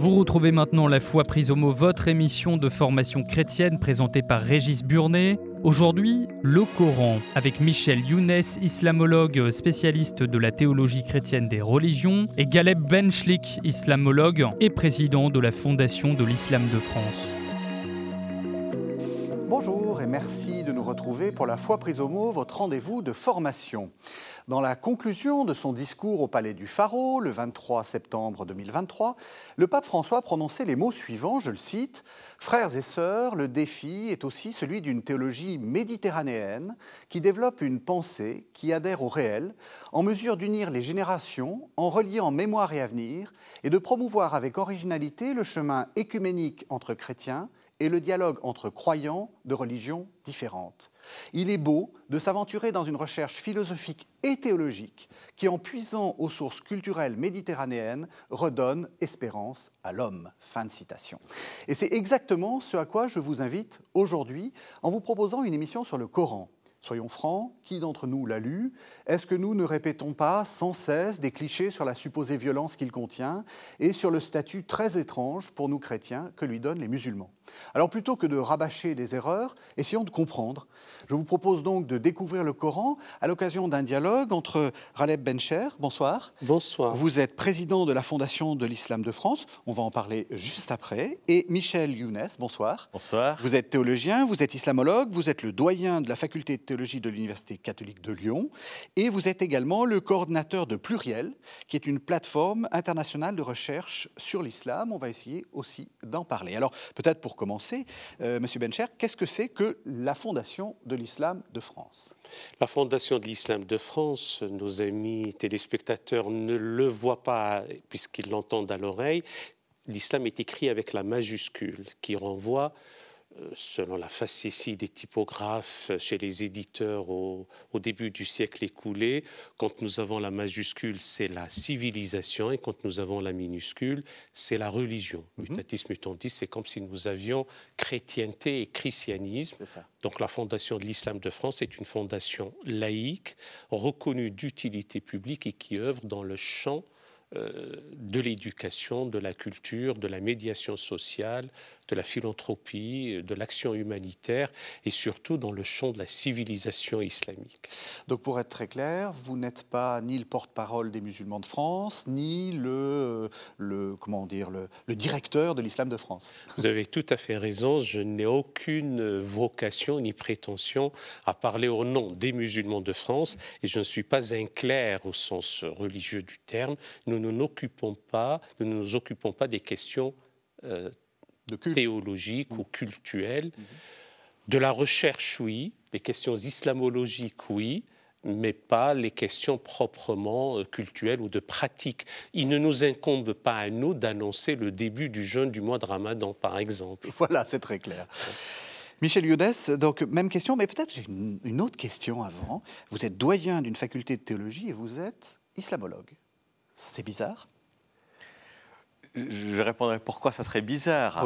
Vous retrouvez maintenant La foi prise au mot, votre émission de formation chrétienne présentée par Régis Burnet. Aujourd'hui, le Coran, avec Michel Younes, islamologue spécialiste de la théologie chrétienne des religions, et Galeb Benchlik, islamologue et président de la Fondation de l'Islam de France. Et merci de nous retrouver pour la foi prise au mot, votre rendez-vous de formation. Dans la conclusion de son discours au Palais du Pharaon, le 23 septembre 2023, le pape François prononçait les mots suivants, je le cite, Frères et sœurs, le défi est aussi celui d'une théologie méditerranéenne qui développe une pensée qui adhère au réel, en mesure d'unir les générations, en reliant mémoire et avenir, et de promouvoir avec originalité le chemin écuménique entre chrétiens et le dialogue entre croyants de religions différentes. Il est beau de s'aventurer dans une recherche philosophique et théologique qui, en puisant aux sources culturelles méditerranéennes, redonne espérance à l'homme. Fin de citation. Et c'est exactement ce à quoi je vous invite aujourd'hui en vous proposant une émission sur le Coran. Soyons francs, qui d'entre nous l'a lu? Est-ce que nous ne répétons pas sans cesse des clichés sur la supposée violence qu'il contient et sur le statut très étrange pour nous chrétiens que lui donnent les musulmans? Alors plutôt que de rabâcher des erreurs, essayons de comprendre. Je vous propose donc de découvrir le Coran à l'occasion d'un dialogue entre Raleb Bencher, bonsoir. Bonsoir. Vous êtes président de la Fondation de l'Islam de France, on va en parler juste après, et Michel Younes, bonsoir. Bonsoir. Vous êtes théologien, vous êtes islamologue, vous êtes le doyen de la faculté de théologie de l'Université catholique de Lyon, et vous êtes également le coordinateur de Pluriel, qui est une plateforme internationale de recherche sur l'islam. On va essayer aussi d'en parler. Alors peut-être pour euh, Monsieur Bencher, qu'est-ce que c'est que la Fondation de l'Islam de France? La Fondation de l'Islam de France, nos amis téléspectateurs ne le voient pas puisqu'ils l'entendent à l'oreille. L'islam est écrit avec la majuscule qui renvoie selon la facétie des typographes chez les éditeurs au, début du siècle écoulé, quand nous avons la majuscule, c'est la civilisation, et quand nous avons la minuscule, c'est la religion. Mm -hmm. c'est comme si nous avions chrétienté et christianisme. Donc la fondation de l'islam de France est une fondation laïque, reconnue d'utilité publique et qui œuvre dans le champ euh, de l'éducation, de la culture, de la médiation sociale, de la philanthropie, de l'action humanitaire et surtout dans le champ de la civilisation islamique. Donc pour être très clair, vous n'êtes pas ni le porte-parole des musulmans de France, ni le, le comment dire, le, le directeur de l'islam de France. Vous avez tout à fait raison, je n'ai aucune vocation ni prétention à parler au nom des musulmans de France et je ne suis pas un clerc au sens religieux du terme. Nous ne nous occupons pas, nous ne nous occupons pas des questions euh, théologique ou culturelle. De la recherche, oui. Les questions islamologiques, oui mais pas les questions proprement euh, culturelles ou de pratique. Il ne nous incombe pas à nous d'annoncer le début du jeûne du mois de Ramadan, par exemple. Voilà, c'est très clair. Michel Yodes, donc même question, mais peut-être j'ai une autre question avant. Vous êtes doyen d'une faculté de théologie et vous êtes islamologue. C'est bizarre je répondrai pourquoi ça serait bizarre.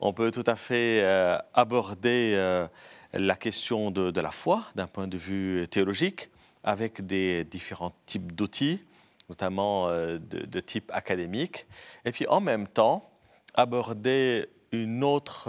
On peut tout à fait euh, aborder euh, la question de, la foi d'un point de vue théologique avec des différents types d'outils, notamment euh, de, type académique, et puis en même temps aborder une autre,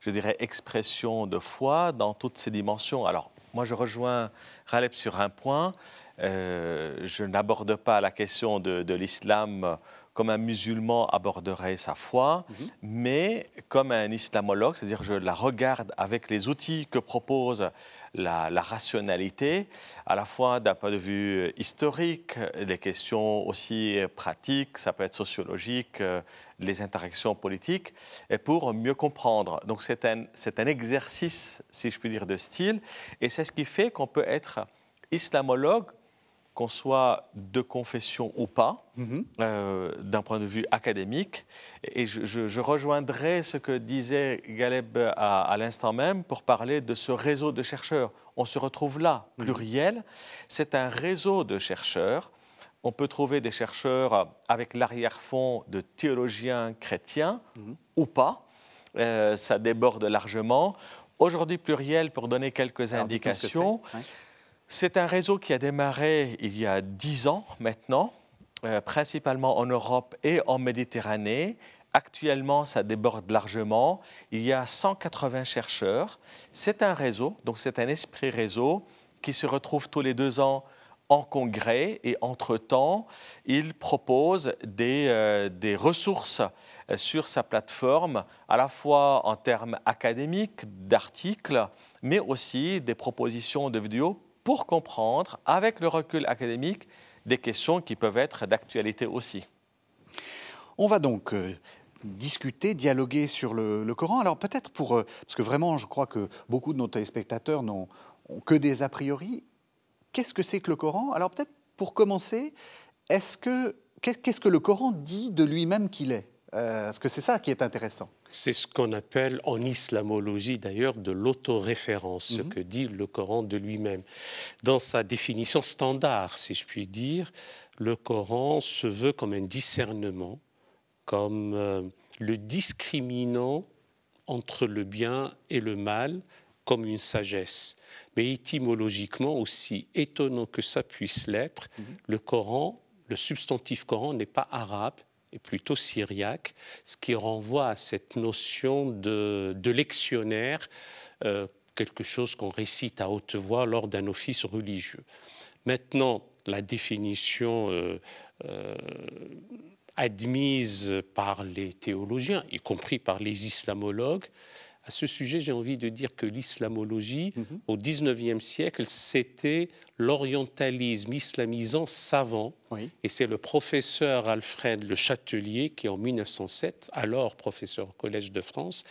je dirais, expression de foi dans toutes ses dimensions. Alors, moi, je rejoins Raleb sur un point. je n'aborde pas la question de, de l'islam comme un musulman aborderait sa foi, mhm. mais comme un islamologue, c'est-à-dire je la regarde avec les outils que propose la, rationalité, à la fois d'un point de vue historique, des questions aussi pratiques, ça peut être sociologique, euh, les interactions politiques, et pour mieux comprendre. Donc c'est un, un exercice, si je puis dire, de style, et c'est ce qui fait qu'on peut être islamologue qu'on soit de confession ou pas, mhm. euh, d'un point de vue académique. Et je, rejoindrai ce que disait Galeb à, l'instant même pour parler de ce réseau de chercheurs. On se retrouve là, mhm. pluriel. C'est un réseau de chercheurs. On peut trouver des chercheurs avec l'arrière-fond de théologiens chrétiens mhm. ou pas. Euh, ça déborde largement. Aujourd'hui, pluriel, pour donner quelques indications. C'est un réseau qui a démarré il y a dix ans maintenant, principalement en Europe et en Méditerranée. Actuellement, ça déborde largement. Il y a 180 chercheurs. C'est un réseau, donc c'est un esprit réseau qui se retrouve tous les deux ans en congrès et entre-temps, il propose des, euh, des ressources euh, sur sa plateforme, à la fois en termes académiques, d'articles, mais aussi des propositions de vidéos pour comprendre, avec le recul académique, des questions qui peuvent être d'actualité aussi. On va donc euh, discuter, dialoguer sur le, Coran. Alors peut-être pour... Euh, parce que vraiment, je crois que beaucoup de nos téléspectateurs n'ont que des a priori. Qu'est-ce que c'est que le Coran? Alors peut-être pour commencer, est-ce que qu'est-ce que le Coran dit de lui-même qu'il est? Euh, Parce que c'est ça qui est intéressant. C'est ce qu'on appelle en islamologie d'ailleurs de l'autoréférence, ce mhm. que dit le Coran de lui-même. Dans sa définition standard, si je puis dire, le Coran se veut comme un discernement comme euh, le discriminant entre le bien et le mal, comme une sagesse. Mais étymologiquement, aussi étonnant que ça puisse l'être, mhm. le Coran, le substantif Coran n'est pas arabe, est plutôt syriaque, ce qui renvoie à cette notion de, lectionnaire, euh, quelque chose qu'on récite à haute voix lors d'un office religieux. Maintenant, la définition euh, admise par les théologiens, y compris par les islamologues. À ce sujet, j'ai envie de dire que l'islamologie, mhm. au XIXe siècle, c'était l'orientalisme islamisant savant. Et c'est le professeur Alfred Le Châtelier qui, en 1907, alors professeur au Collège de France,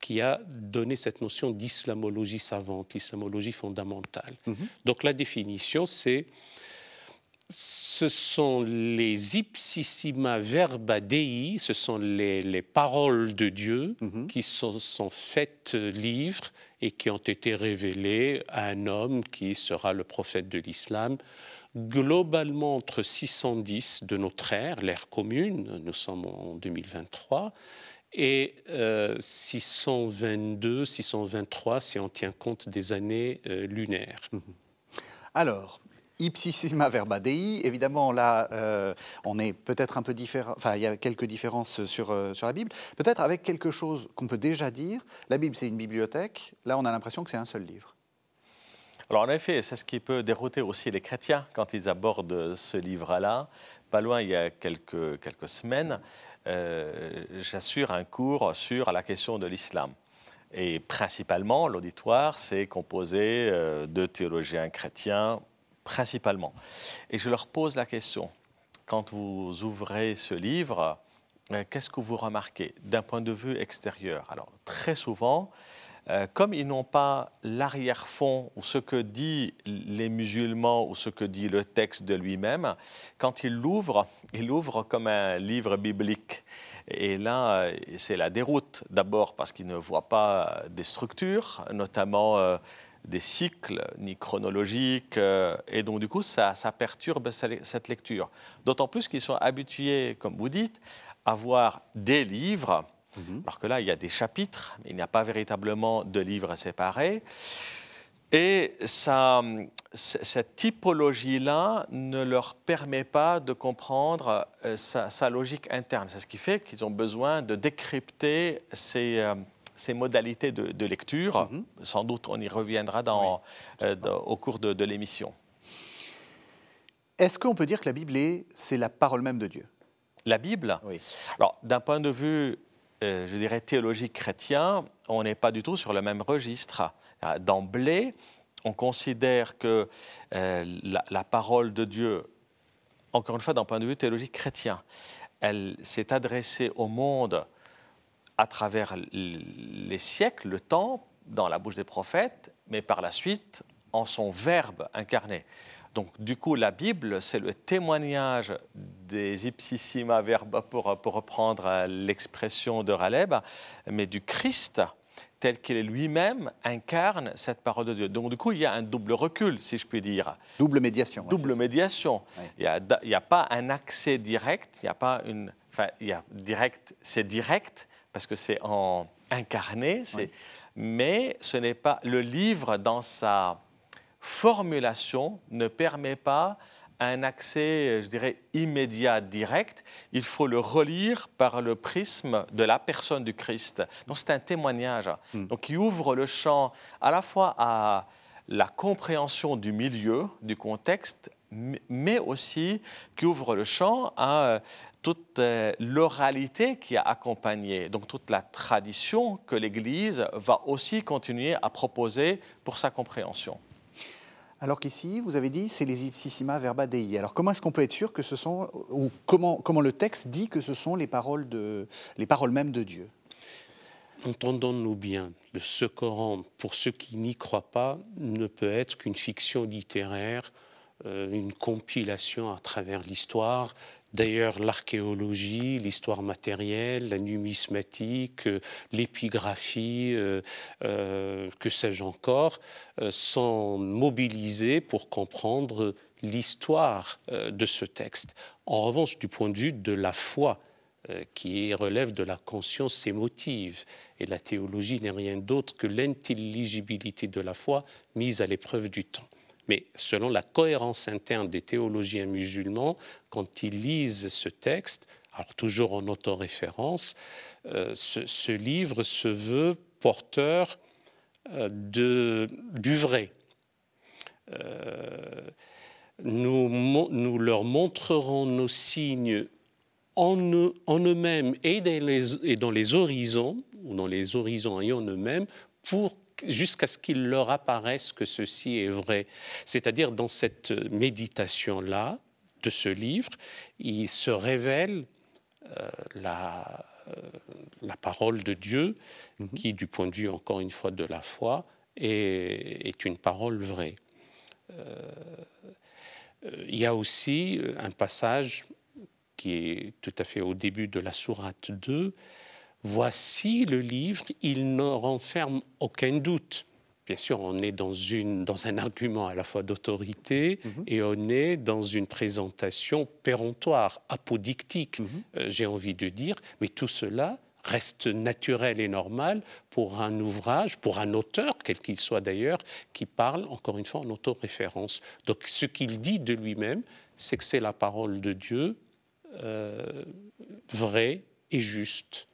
qui a donné cette notion d'islamologie savante, l'islamologie fondamentale. Mhm. Donc la définition, c'est ce sont les ipsissima verba dei, ce sont les, paroles de Dieu mhm. qui sont, sont, faites livres et qui ont été révélées à un homme qui sera le prophète de l'islam, globalement entre 610 de notre ère, l'ère commune, nous sommes en 2023, et 622, euh, 623 si on tient compte des années euh, lunaires. Mhm. Alors, ipsissima verba dei. Évidemment, là, euh, on est peut-être un peu différent. Enfin, il y a quelques différences sur, euh, sur la Bible. Peut-être avec quelque chose qu'on peut déjà dire. La Bible, c'est une bibliothèque. Là, on a l'impression que c'est un seul livre. Alors, en effet, c'est ce qui peut dérouter aussi les chrétiens quand ils abordent ce livre-là. Pas loin, il y a quelques, quelques semaines, euh, j'assure un cours sur la question de l'islam. Et principalement, l'auditoire, c'est composé de théologiens chrétiens principalement. Et je leur pose la question, quand vous ouvrez ce livre, euh, qu'est-ce que vous remarquez d'un point de vue extérieur? Alors, très souvent, euh, comme ils n'ont pas l'arrière-fond ou ce que disent les musulmans ou ce que dit le texte de lui-même, quand ils l'ouvrent, ils l'ouvrent comme un livre biblique. Et là, euh, c'est la déroute. D'abord parce qu'ils ne voient pas des structures, notamment des cycles ni chronologiques. Euh, et donc, du coup, ça, perturbe cette lecture. D'autant plus qu'ils sont habitués, comme vous dites, à voir des livres, mhm. alors que là, il y a des chapitres, mais il n'y a pas véritablement de livres séparés. Et ça, cette typologie-là ne leur permet pas de comprendre euh, sa, logique interne. C'est ce qui fait qu'ils ont besoin de décrypter ces, euh, ces modalités de, lecture. Mhm. Sans doute, on y reviendra dans, euh, au cours de, l'émission. Est-ce qu'on peut dire que la Bible est, c'est la parole même de Dieu? La Bible? Oui. Alors, d'un point de vue, euh, je dirais, théologique chrétien, on n'est pas du tout sur le même registre. Euh, d'emblée, on considère que la, la, parole de Dieu, encore une fois, d'un point de vue théologique chrétien, elle s'est adressée au monde à travers les siècles, le temps, dans la bouche des prophètes, mais par la suite en son verbe incarné. Donc du coup, la Bible, c'est le témoignage des ipsissima verba, pour, pour reprendre l'expression de Raleb, mais du Christ tel qu'il est lui-même incarne cette parole de Dieu. Donc du coup, il y a un double recul, si je puis dire. Double médiation. Double médiation. Il n'y a, a, pas un accès direct, il n'y a pas une... Enfin, il y a direct, c'est direct, parce que c'est en incarné, mais ce n'est pas le livre dans sa formulation ne permet pas un accès, je dirais, immédiat, direct. Il faut le relire par le prisme de la personne du Christ. Donc c'est un témoignage hmm. donc, qui ouvre le champ à la fois à la compréhension du milieu, du contexte, mais aussi qui ouvre le champ à euh, toute euh, l'oralité qui a accompagné, donc toute la tradition que l'Église va aussi continuer à proposer pour sa compréhension. Alors qu'ici, vous avez dit, c'est les ipsissima verba dei. Alors comment est-ce qu'on peut être sûr que ce sont, ou comment, comment le texte dit que ce sont les paroles, de, les paroles mêmes de Dieu? Entendons-nous bien, ce Coran, pour ceux qui n'y croient pas, ne peut être qu'une fiction littéraire, euh, une compilation à travers l'histoire D'ailleurs, l'archéologie, l'histoire matérielle, la numismatique, euh, l'épigraphie, euh, euh, que sais-je encore, sont mobilisés pour comprendre l'histoire de ce texte. En revanche, du point de vue de la foi, qui relève de la conscience émotive, et la théologie n'est rien d'autre que l'intelligibilité de la foi mise à l'épreuve du temps. Mais selon la cohérence interne des théologiens musulmans, quand ils lisent ce texte, alors toujours en autoréférence, euh, ce, livre se veut porteur euh, du vrai. Euh, nous, leur montrerons nos signes en, en eux-mêmes et, et, dans les horizons, ou dans les horizons ayant eux-mêmes, pour jusqu'à ce qu'il leur apparaisse que ceci est vrai. C'est-à-dire dans cette méditation-là de ce livre, il se révèle euh, la, euh, la, parole de Dieu, mhm. qui, du point de vue, encore une fois, de la foi, est, est une parole vraie. Euh, il y a aussi un passage qui est tout à fait au début de la sourate 2, Voici le livre, il ne renferme aucun doute. Bien sûr, on est dans, une, dans un argument à la fois d'autorité mhm. et on est dans une présentation péremptoire, apodictique, mhm. euh, j'ai envie de dire, mais tout cela reste naturel et normal pour un ouvrage, pour un auteur, quel qu'il soit d'ailleurs, qui parle, encore une fois, en autoréférence. Donc ce qu'il dit de lui-même, c'est que c'est la parole de Dieu, euh, vraie et juste.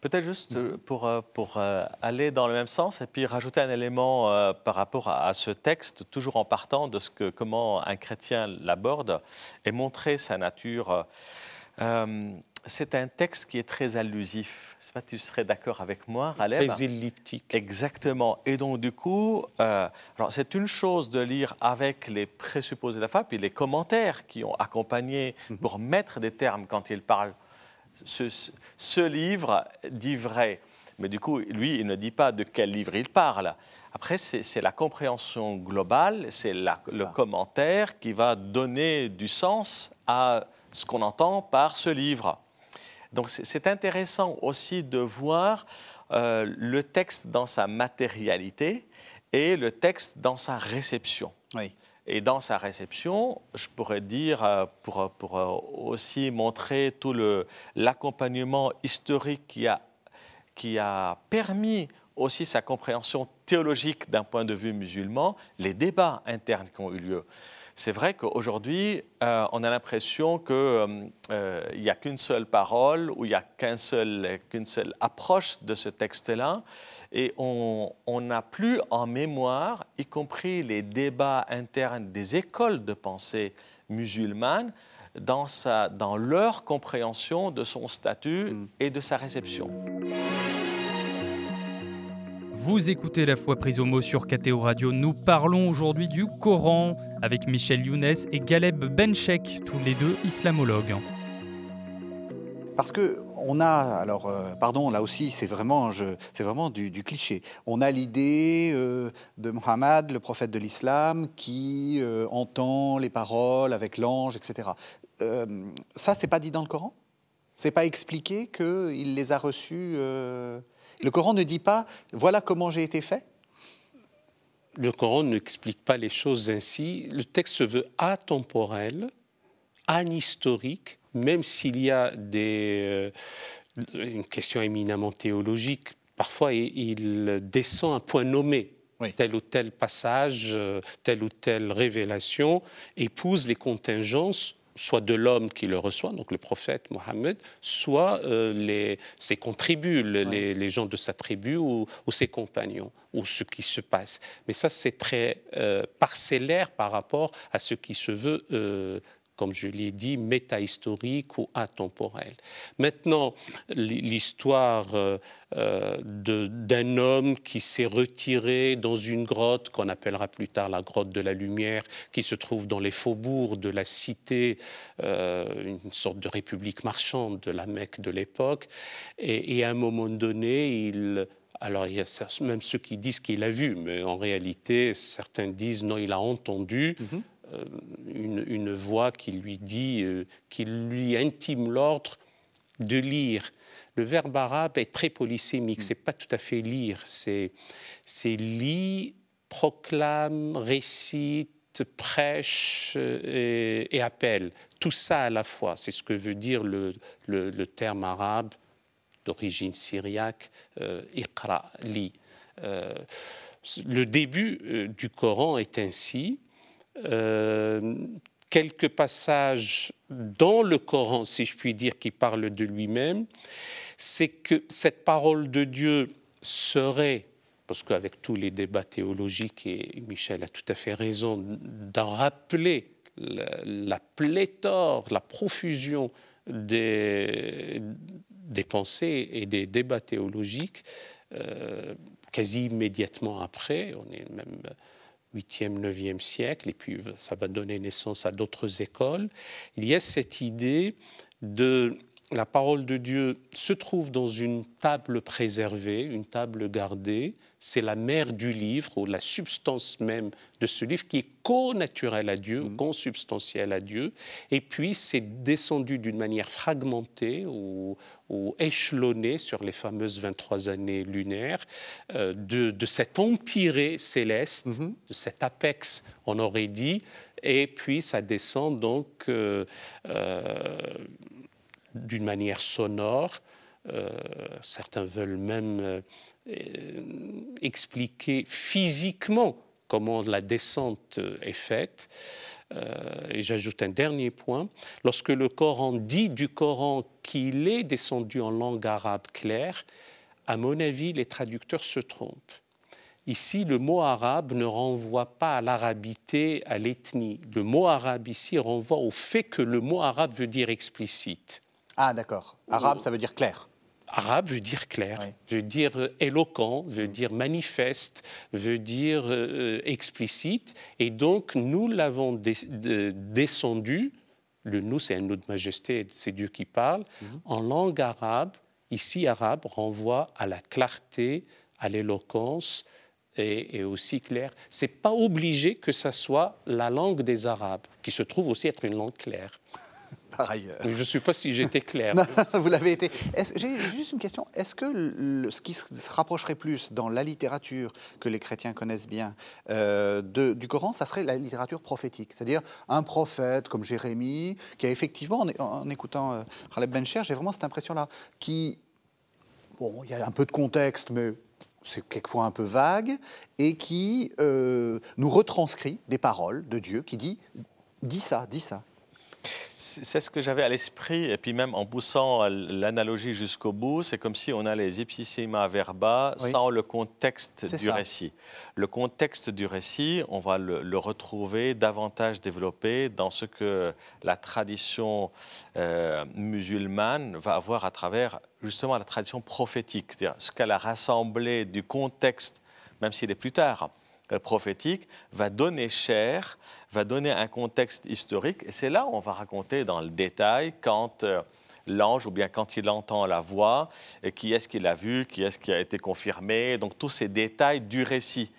Peut-être juste euh, pour, euh, pour euh, aller dans le même sens et puis rajouter un élément par rapport à, ce texte, toujours en partant de ce que, comment un chrétien l'aborde et montrer sa nature. c'est un texte qui est très allusif. Je ne sais pas si tu serais d'accord avec moi, Raleb. Très elliptique. Exactement. Et donc, du coup, alors c'est une chose de lire avec les présupposés de la foi, puis les commentaires qui ont accompagné mhm. pour mettre des termes quand il parle ce, livre dit vrai. Mais du coup, lui, il ne dit pas de quel livre il parle. Après, c'est la compréhension globale, c'est le commentaire qui va donner du sens à ce qu'on entend par ce livre. Donc c'est intéressant aussi de voir euh, le texte dans sa matérialité et le texte dans sa réception. Oui. Et dans sa réception, je pourrais dire, euh, pour, pour euh, aussi montrer tout l'accompagnement historique qui a, qui a permis aussi sa compréhension théologique d'un point de vue musulman, les débats internes qui ont eu lieu. C'est vrai qu'aujourd'hui, euh, on a l'impression qu'il n'y a qu'une seule parole ou il n'y a qu'une seule, qu'une seule approche de ce texte-là et on n'a plus en mémoire, y compris les débats internes des écoles de pensée musulmanes, dans, sa, dans leur compréhension de son statut mm. et de sa réception. Vous écoutez La foi prise au mot sur KTO Radio. Nous parlons aujourd'hui du Coran avec Michel Younes et Galeb Benchek, tous les deux islamologues. Parce que on a, alors, euh, pardon, là aussi, c'est vraiment, c'est vraiment du, cliché. On a l'idée euh, de Mohammed, le prophète de l'islam, qui euh, entend les paroles avec l'ange, etc. ça, c'est pas dit dans le Coran? C'est pas expliqué qu'il les a reçus Le Coran ne dit pas, voilà comment j'ai été fait? Le Coran n'explique pas les choses ainsi. Le texte se veut atemporel, anhistorique, même s'il y a des, euh, une question éminemment théologique, parfois il descend un point nommé. Tel ou tel passage, telle ou telle révélation épouse les contingences soit de l'homme qui le reçoit, donc le prophète Mohammed, soit euh, les, ses contribus, les, gens de sa tribu ou, ses compagnons, ou ce qui se passe. Mais ça, c'est très euh, parcellaire par rapport à ce qui se veut euh, comme je l'ai dit, métahistorique ou atemporel. Maintenant, l'histoire euh, euh, d'un homme qui s'est retiré dans une grotte qu'on appellera plus tard la grotte de la lumière, qui se trouve dans les faubourgs de la cité, euh, une sorte de république marchande de la Mecque de l'époque, et, à un moment donné, il alors, il y a même ceux qui disent qu'il a vu, mais en réalité, certains disent non, il a entendu. Mm-hmm. Une, voix qui lui dit, euh, qui lui intime l'ordre de lire. Le verbe arabe est très polysémique, mm. c'est pas tout à fait lire, c'est lit, proclame, récite, prêche euh, et, appelle. Tout ça à la fois, c'est ce que veut dire le, le, terme arabe d'origine syriaque, iqra, lit. le début du Coran est ainsi, euh, quelques passages dans le Coran, si je puis dire, qui parlent de lui-même, c'est que cette parole de Dieu serait, parce qu'avec tous les débats théologiques, et Michel a tout à fait raison d'en rappeler la, pléthore, la profusion des, pensées et des débats théologiques, euh, quasi immédiatement après, on est même 8e, 9e siècle, et puis ça va donner naissance à d'autres écoles, il y a cette idée de la parole de Dieu se trouve dans une table préservée, une table gardée. C'est la mère du livre, ou la substance même de ce livre, qui est co-naturelle à Dieu, mmh. consubstantielle à Dieu. Et puis, c'est descendu d'une manière fragmentée ou, échelonnée sur les fameuses 23 années lunaires, euh, de, cet empiré céleste, mmh. de cet apex, on aurait dit. Et puis, ça descend donc. Euh, euh, d'une manière sonore. Euh, certains veulent même euh, expliquer physiquement comment la descente est faite. Euh, et j'ajoute un dernier point. Lorsque le Coran dit du Coran qu'il est descendu en langue arabe claire, à mon avis, les traducteurs se trompent. Ici, le mot arabe ne renvoie pas à l'arabité, à l'ethnie. Le mot arabe ici renvoie au fait que le mot arabe veut dire explicite. Ah, d'accord. Arabe, ça veut dire clair. Arabe veut dire clair, veut dire euh, éloquent, veut dire manifeste, veut dire euh, explicite. Et donc, nous l'avons descendu, le nous, c'est un nous de majesté, c'est Dieu qui parle, mhm. en langue arabe. Ici, arabe renvoie à la clarté, à l'éloquence, et, et, aussi clair. C'est pas obligé que ça soit la langue des Arabes, qui se trouve aussi être une langue claire par ailleurs. Je ne sais pas si j'étais clair. non, vous l'avez été. J'ai juste une question. Est-ce que ce qui se rapprocherait plus dans la littérature que les chrétiens connaissent bien euh, de, du Coran, ça serait la littérature prophétique C'est-à-dire un prophète comme Jérémie, qui a effectivement, en, écoutant euh, Khaled Bencher, j'ai vraiment cette impression-là, qui, bon, il y a un peu de contexte, mais c'est quelquefois un peu vague, et qui euh, nous retranscrit des paroles de Dieu, qui dit, dis ça, dis ça. C'est ce que j'avais à l'esprit, et puis même en poussant l'analogie jusqu'au bout, c'est comme si on a les ipsissima verba sans le contexte du récit. Le contexte du récit, on va le, retrouver davantage développé dans ce que la tradition euh, musulmane va avoir à travers justement la tradition prophétique, c'est-à-dire ce qu'elle a rassemblé du contexte, même s'il est plus tard, euh, prophétique, va donner chair, va donner un contexte historique. Et c'est là où on va raconter dans le détail quand euh, l'ange, ou bien quand il entend la voix, et qui est-ce qu'il a vu, qui est-ce qui a été confirmé, donc tous ces détails du récit.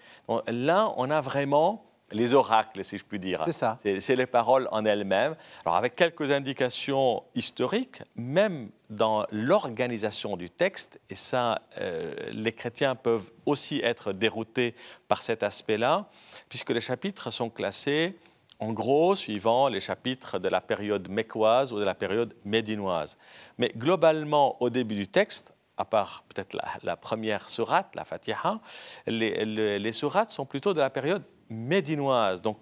là, on a vraiment les oracles, si je puis dire. C'est ça. C'est les paroles en elles-mêmes. Alors, avec quelques indications historiques, même dans l'organisation du texte, et ça, euh, les chrétiens peuvent aussi être déroutés par cet aspect-là, puisque les chapitres sont classés en gros suivant les chapitres de la période mécoise ou de la période médinoise. Mais globalement, au début du texte, à part peut-être la, première sourate, la Fatiha, les, les, les sourates sont plutôt de la période médinoise, donc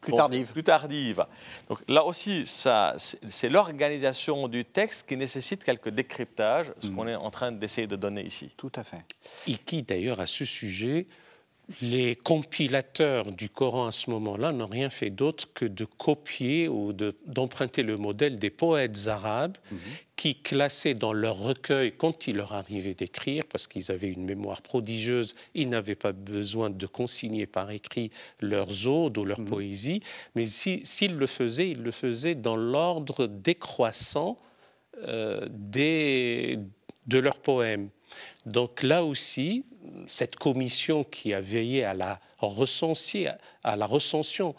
plus tardive. Plus tardive. Donc là aussi, ça, c'est l'organisation du texte qui nécessite quelques décryptages, ce mm. qu'on est en train d'essayer de donner ici. Tout à fait. Et qui d'ailleurs à ce sujet les compilateurs du Coran à ce moment-là n'ont rien fait d'autre que de copier ou d'emprunter le modèle des poètes arabes mhm. qui classaient dans leur recueil, quand il leur arrivait d'écrire, parce qu'ils avaient une mémoire prodigieuse, ils n'avaient pas besoin de consigner par écrit leurs odes ou leurs mhm. poésies, mais s'ils le faisaient, ils le faisaient dans l'ordre décroissant euh, des, de leurs poèmes. Donc là aussi, cette commission qui a veillé à la à la recension,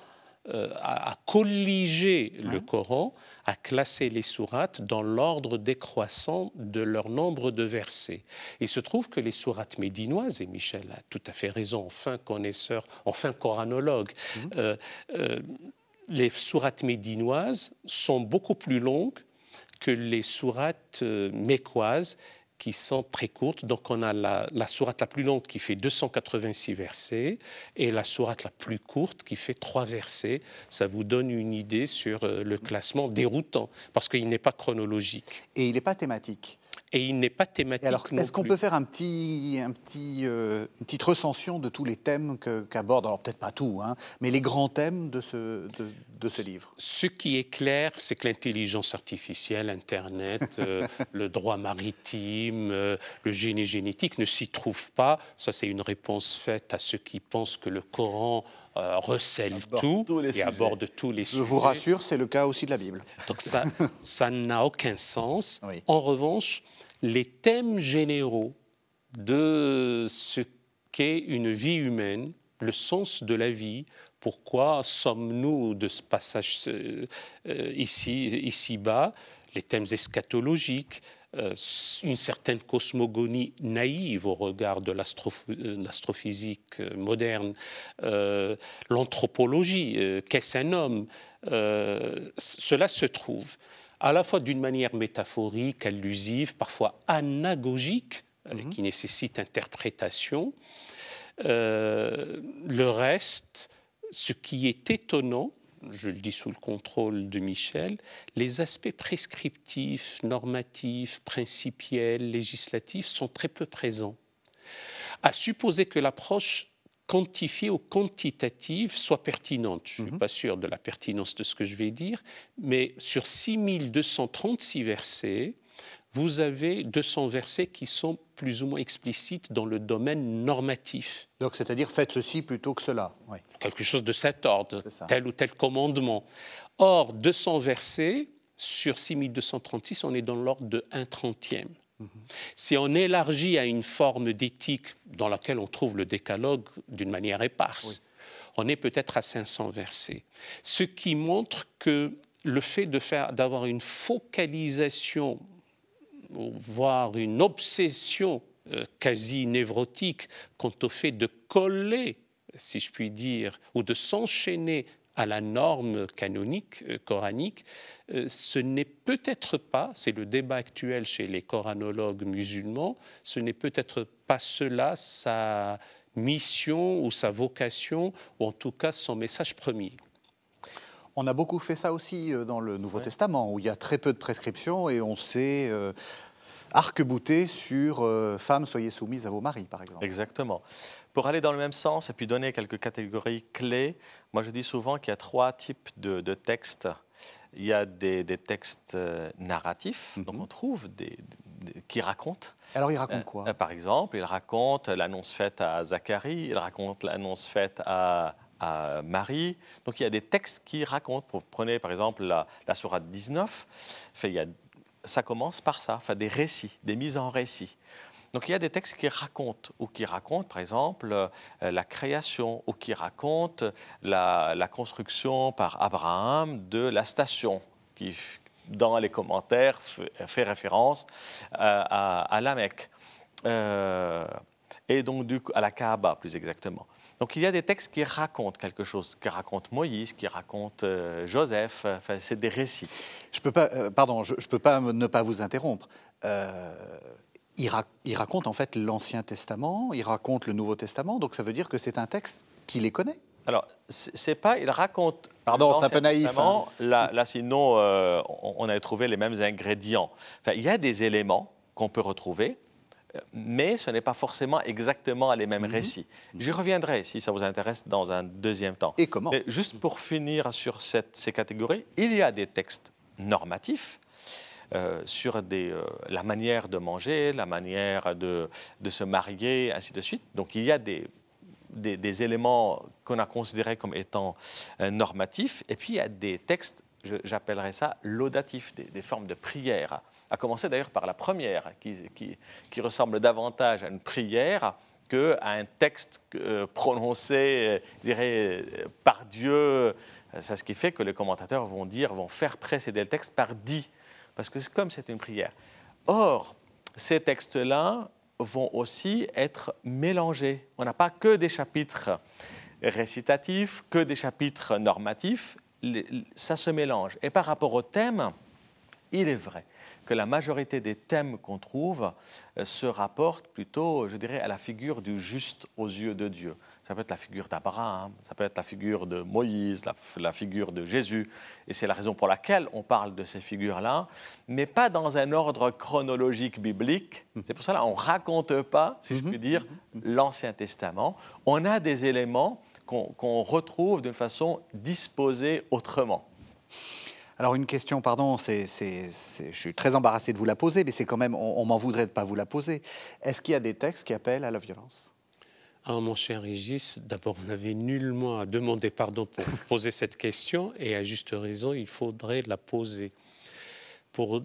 euh, à, colliger le Coran, a classé les sourates dans l'ordre décroissant de leur nombre de versets. Il se trouve que les sourates médinoises, et Michel a tout à fait raison, enfin connaisseur, enfin coranologue, mhm. euh, euh, les sourates médinoises sont beaucoup plus longues que les sourates mécoises qui sont très courtes. Donc on a la, la sourate la plus longue qui fait 286 versets et la sourate la plus courte qui fait 3 versets. Ça vous donne une idée sur euh, le classement déroutant parce qu'il n'est pas chronologique. Et il n'est pas thématique et il n'est pas thématique. alors, est-ce qu'on peut faire un petit, un petit, euh, une petite recension de tous les thèmes qu'aborde, alors peut-être pas tout, hein, mais les grands thèmes de ce, de, ce livre? Ce qui est clair, c'est que l'intelligence artificielle, Internet, euh, le droit maritime, euh, le génie génétique ne s'y trouvent pas. Ça, c'est une réponse faite à ceux qui pensent que le Coran recèle tout et aborde tous les sujets. Je vous rassure, c'est le cas aussi de la Bible. Donc ça, ça n'a aucun sens. En revanche, les thèmes généraux de ce qu'est une vie humaine, le sens de la vie, pourquoi sommes-nous de ce passage euh, ici, ici bas, les thèmes eschatologiques, euh, une certaine cosmogonie naïve au regard de euh, l'astrophysique moderne, l'anthropologie, qu'est-ce un homme Cela se trouve à la fois d'une manière métaphorique, allusive, parfois anagogique, euh, mhm. qui nécessite interprétation. Euh, le reste, ce qui est étonnant, je le dis sous le contrôle de Michel, les aspects prescriptifs, normatifs, principiels, législatifs sont très peu présents. À supposer que l'approche quantifiée ou quantitative soit pertinente. Je ne suis mhm. pas sûr de la pertinence de ce que je vais dire, mais sur 6236 versets, vous avez 200 versets qui sont plus ou moins explicites dans le domaine normatif. Donc, c'est-à-dire faites ceci plutôt que cela. Quelque chose de cet ordre, tel ou tel commandement. Or, 200 versets sur 6236, on est dans l'ordre de 1 trentième. Si on élargit à une forme d'éthique dans laquelle on trouve le décalogue d'une manière éparse, on est peut-être à 500 versets. Ce qui montre que le fait d'avoir une focalisation, voire une obsession euh, quasi névrotique quant au fait de coller, si je puis dire, ou de s'enchaîner à la norme canonique, euh, coranique, euh, ce n'est peut-être pas, c'est le débat actuel chez les coranologues musulmans, ce n'est peut-être pas cela sa mission ou sa vocation, ou en tout cas son message premier. On a beaucoup fait ça aussi euh, dans le Nouveau Testament, où il y a très peu de prescriptions et on sait arc-bouté sur euh, femmes, soyez soumises à vos maris, par exemple. Exactement. Pour aller dans le même sens et puis donner quelques catégories clés, moi je dis souvent qu'il y a trois types de, textes. Il y a des, textes euh, narratifs, donc mhm. on trouve des, qui racontent. Alors il raconte quoi? euh, Par exemple, il raconte l'annonce faite à Zacharie, il raconte l'annonce faite à, Marie. Donc il y a des textes qui racontent. Prenez par exemple la, Sourate 19. Fait, il y a ça commence par ça, enfin des récits, des mises en récit. Donc il y a des textes qui racontent, ou qui racontent par exemple euh, la création, ou qui racontent la, construction par Abraham de la station, qui dans les commentaires fait référence euh, à, la Mecque. Euh, et donc du à la Kaaba plus exactement. Donc il y a des textes qui racontent quelque chose, qui racontent Moïse, qui racontent euh, Joseph, enfin, c'est des récits. Je peux pas, euh, pardon, je ne peux pas ne pas vous interrompre. Euh, il, raconte en fait l'Ancien Testament, il raconte le Nouveau Testament, donc ça veut dire que c'est un texte qui les connaît. Alors, c'est pas, il raconte. Pardon, c'est un peu naïf. Hein. Là, sinon, euh, on, a trouvé les mêmes ingrédients. il y a des éléments qu'on peut retrouver, mais ce n'est pas forcément exactement les mêmes mhm. récits. J'y reviendrai si ça vous intéresse dans un deuxième temps. Et comment Juste pour finir sur cette, ces catégories, il y a des textes normatifs euh, sur des, euh, la manière de manger, la manière de, de, se marier, ainsi de suite. Donc il y a des des, éléments qu'on a considérés comme étant euh, normatifs, et puis il y a des textes, j'appellerais ça laudatifs, des, formes de prière, à commencer d'ailleurs par la première, qui, ressemble davantage à une prière qu'à un texte euh, prononcé, euh, dirais, par Dieu. C'est ce qui fait que les commentateurs vont dire, vont faire précéder le texte par dit, parce que comme c'est une prière. Or, ces textes-là vont aussi être mélangés. On n'a pas que des chapitres récitatifs, que des chapitres normatifs, ça se mélange. Et par rapport au thème, il est vrai que la majorité des thèmes qu'on trouve euh, se rapportent plutôt, je dirais, à la figure du juste aux yeux de Dieu. Ça peut être la figure d'Abraham, ça peut être la figure de Moïse, la, figure de Jésus. Et c'est la raison pour laquelle on parle de ces figures-là, mais pas dans un ordre chronologique biblique. C'est pour cela qu'on ne raconte pas, si je puis dire, l'Ancien Testament. On a des éléments qu'on retrouve d'une façon disposée autrement. Alors une question, pardon, c'est, je suis très embarrassé de vous la poser, mais c'est quand même, on, on m'en voudrait de ne pas vous la poser. Est-ce qu'il y a des textes qui appellent à la violence? Ah, mon cher Régis, d'abord, vous n'avez nullement à demander pardon pour poser cette question, et à juste raison, il faudrait la poser. Pour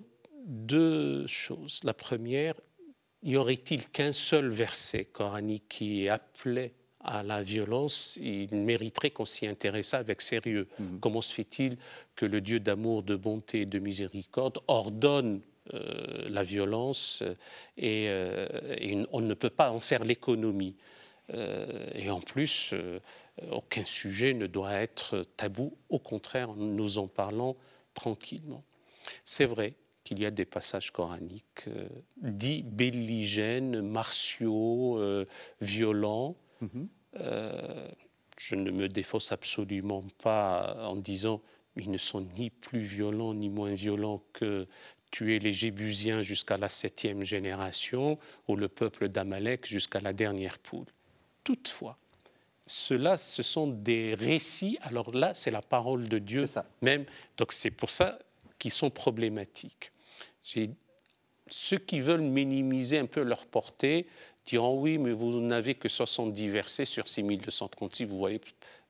deux choses. La première, y aurait-il qu'un seul verset coranique qui appelait à la violence, il mériterait qu'on s'y intéresse avec sérieux. Mhm. Comment se fait-il que le Dieu d'amour, de bonté et de miséricorde ordonne euh, la violence et, euh, et, on ne peut pas en faire l'économie euh, et en plus, euh, aucun sujet ne doit être tabou. Au contraire, nous en parlons tranquillement. C'est vrai qu'il y a des passages coraniques euh, dits belligènes, martiaux, violents. Mhm. je ne me défausse absolument pas en disant ils ne sont ni plus violents ni moins violents que tuer les Jébusiens jusqu'à la septième génération ou le peuple d'Amalek jusqu'à la dernière poule. Toutefois, cela, ce sont des récits. Alors là, c'est la parole de Dieu même. Donc c'est pour ça qu'ils sont problématiques. Ceux qui veulent minimiser un peu leur portée diront oui, mais vous n'avez que 70 versets sur 6236. Vous voyez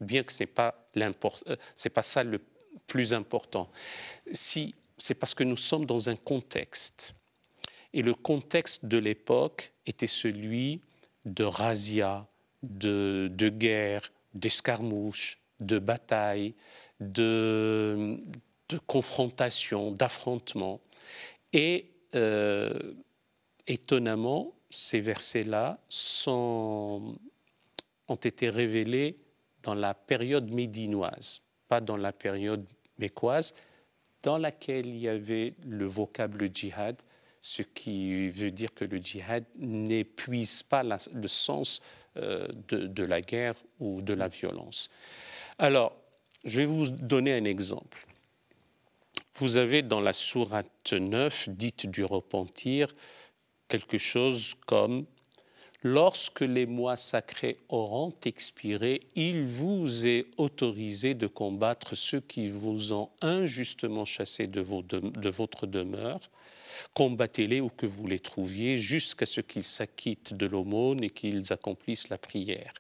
bien que ce n'est pas, euh, pas ça le plus important. Si, c'est parce que nous sommes dans un contexte. Et le contexte de l'époque était celui de razzia, de, de guerre, d'escarmouches, de batailles, de, de confrontations, d'affrontements. Et euh, étonnamment, ces versets-là ont été révélés dans la période médinoise, pas dans la période mécoise, dans laquelle il y avait le vocable djihad, ce qui veut dire que le djihad n'épuise pas le sens euh, de, la guerre ou de la violence. Alors, je vais vous donner un exemple. Vous avez dans la sourate 9, dite du repentir, quelque chose comme Lorsque les mois sacrés auront expiré, il vous est autorisé de combattre ceux qui vous ont injustement chassé de, de votre demeure combattez-les où que vous les trouviez, jusqu'à ce qu'ils s'acquittent de l'aumône et qu'ils accomplissent la prière.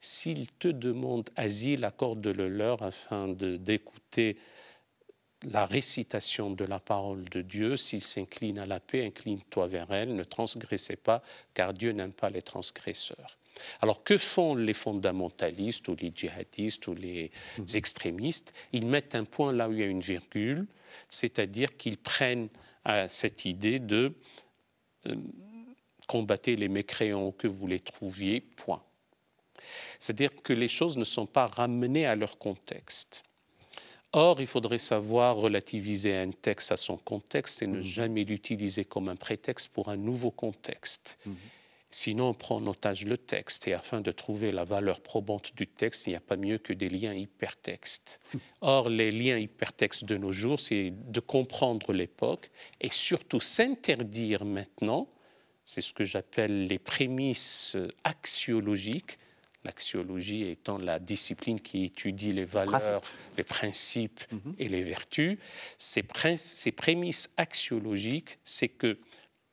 S'ils te demandent asile, accorde-le leur afin d'écouter la récitation de la parole de Dieu. S'ils s'inclinent à la paix, incline-toi vers elle, ne transgressez pas, car Dieu n'aime pas les transgresseurs. Alors que font les fondamentalistes ou les djihadistes ou les mhm. extrémistes? Ils mettent un point là où il y a une virgule, c'est-à-dire qu'ils prennent à cette idée de euh, combattre les mécréants que vous les trouviez, point. C'est-à-dire que les choses ne sont pas ramenées à leur contexte. Or, il faudrait savoir relativiser un texte à son contexte et ne mhm. jamais l'utiliser comme un prétexte pour un nouveau contexte. Mhm. Sinon, on prend en otage le texte et afin de trouver la valeur probante du texte, il n'y a pas mieux que des liens hypertextes. Or, les liens hypertextes de nos jours, c'est de comprendre l'époque et surtout s'interdire maintenant, c'est ce que j'appelle les prémices axiologiques, l'axiologie étant la discipline qui étudie les valeurs, les principes mhm. et les vertus, ces, ces prémices axiologiques, c'est que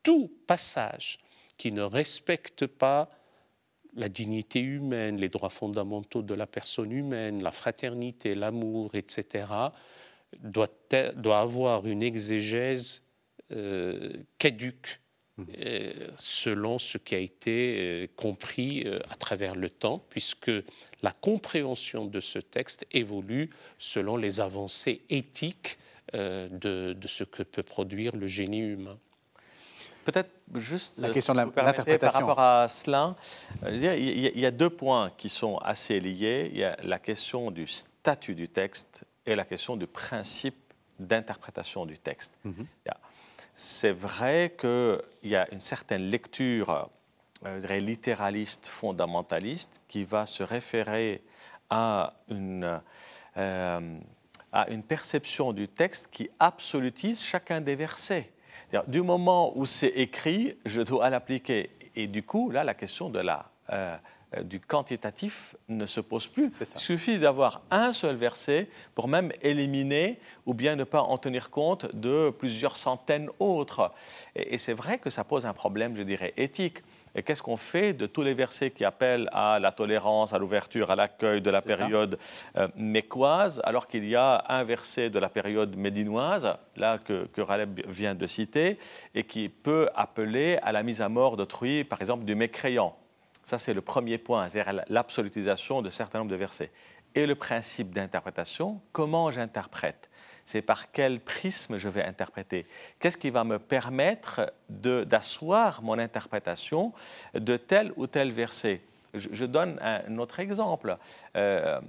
tout passage qui ne respecte pas la dignité humaine, les droits fondamentaux de la personne humaine, la fraternité, l'amour, etc., doit, doit, avoir une exégèse euh, caduque selon ce qui a été euh, compris à travers le temps, puisque la compréhension de ce texte évolue selon les avancées éthiques de, de ce que peut produire le génie humain. Peut-être juste la question de l'interprétation. Par rapport à cela, euh, il y, a deux points qui sont assez liés. Il y a la question du statut du texte et la question du principe d'interprétation du texte. Mhm. C'est vrai qu'il y a une certaine lecture euh, littéraliste, fondamentaliste, qui va se référer à une, euh, à une perception du texte qui absolutise chacun des versets. Du moment où c'est écrit, je dois l'appliquer. Et du coup, là, la question de la, euh, du quantitatif ne se pose plus. Il suffit d'avoir un seul verset pour même éliminer ou bien ne pas en tenir compte de plusieurs centaines autres. Et, et c'est vrai que ça pose un problème, je dirais, éthique. Et qu'est-ce qu'on fait de tous les versets qui appellent à la tolérance, à l'ouverture, à l'accueil de la période euh, mécoise, alors qu'il y a un verset de la période médinoise, là que, que Raleb vient de citer, et qui peut appeler à la mise à mort d'autrui, par exemple du mécréant. Ça, c'est le premier point, c'est-à-dire l'absolutisation de certains nombres de versets. Et le principe d'interprétation, comment j'interprète? C'est par quel prisme je vais interpréter? Qu'est-ce qui va me permettre d'asseoir mon interprétation de tel ou tel verset? Je, donne un autre exemple. Euh,